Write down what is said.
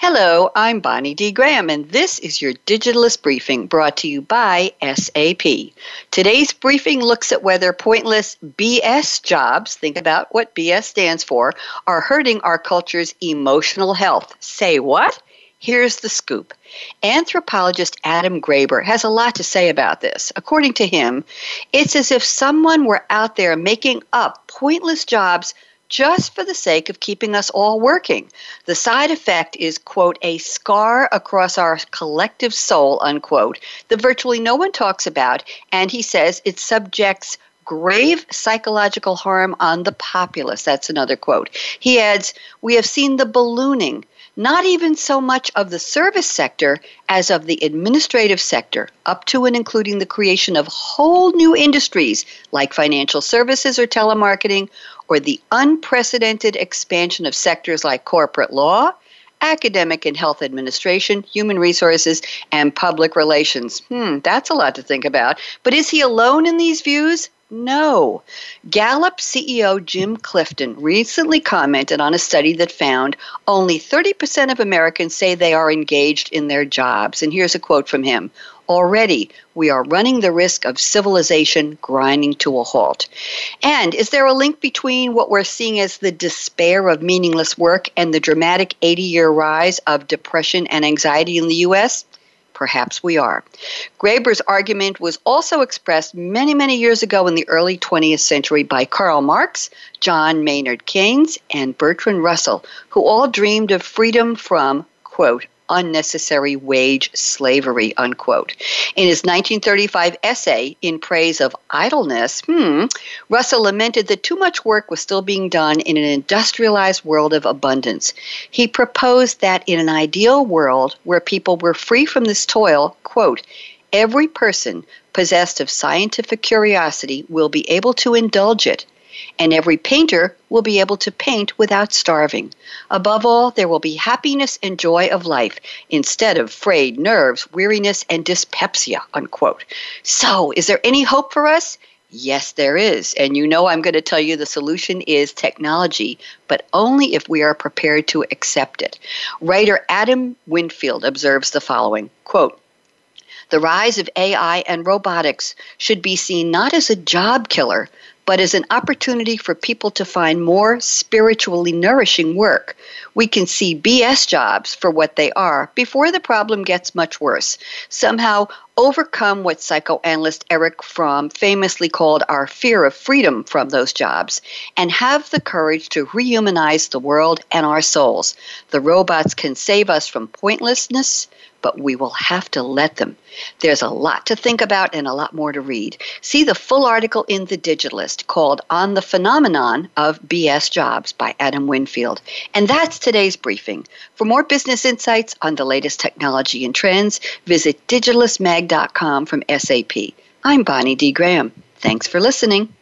Hello, I'm Bonnie D. Graham, and this is your Digitalist Briefing brought to you by SAP. Today's briefing looks at whether pointless BS jobs, think about what BS stands for, are hurting our culture's emotional health. Say what? Here's the scoop. Anthropologist Adam Graeber has a lot to say about this. According to him, it's as if someone were out there making up pointless jobs just for the sake of keeping us all working. The side effect is, quote, a scar across our collective soul, unquote, that virtually no one talks about, and he says it subjects grave psychological harm on the populace. That's another quote. He adds, We have seen the ballooning not even so much of the service sector as of the administrative sector, up to and including the creation of whole new industries like financial services or telemarketing, or the unprecedented expansion of sectors like corporate law, academic and health administration, human resources, and public relations. Hmm, that's a lot to think about. But is he alone in these views? No. Gallup CEO Jim Clifton recently commented on a study that found only 30% of Americans say they are engaged in their jobs. And here's a quote from him Already, we are running the risk of civilization grinding to a halt. And is there a link between what we're seeing as the despair of meaningless work and the dramatic 80 year rise of depression and anxiety in the U.S.? Perhaps we are. Graeber's argument was also expressed many, many years ago in the early 20th century by Karl Marx, John Maynard Keynes, and Bertrand Russell, who all dreamed of freedom from, quote, unnecessary wage slavery, unquote. In his 1935 essay in praise of idleness, hmm, Russell lamented that too much work was still being done in an industrialized world of abundance. He proposed that in an ideal world where people were free from this toil, quote, every person possessed of scientific curiosity will be able to indulge it and every painter will be able to paint without starving. Above all, there will be happiness and joy of life instead of frayed nerves, weariness, and dyspepsia. Unquote. So, is there any hope for us? Yes, there is. And you know, I'm going to tell you the solution is technology, but only if we are prepared to accept it. Writer Adam Winfield observes the following quote, the rise of AI and robotics should be seen not as a job killer, but as an opportunity for people to find more spiritually nourishing work. We can see BS jobs for what they are before the problem gets much worse. Somehow overcome what psychoanalyst Erich Fromm famously called our fear of freedom from those jobs, and have the courage to rehumanize the world and our souls. The robots can save us from pointlessness, but we will have to let them. There's a lot to think about and a lot more to read. See the full article in The Digitalist called On the Phenomenon of BS Jobs by Adam Winfield. And that's today's briefing. For more business insights on the latest technology and trends, visit digitalistmag.com from SAP. I'm Bonnie D. Graham. Thanks for listening.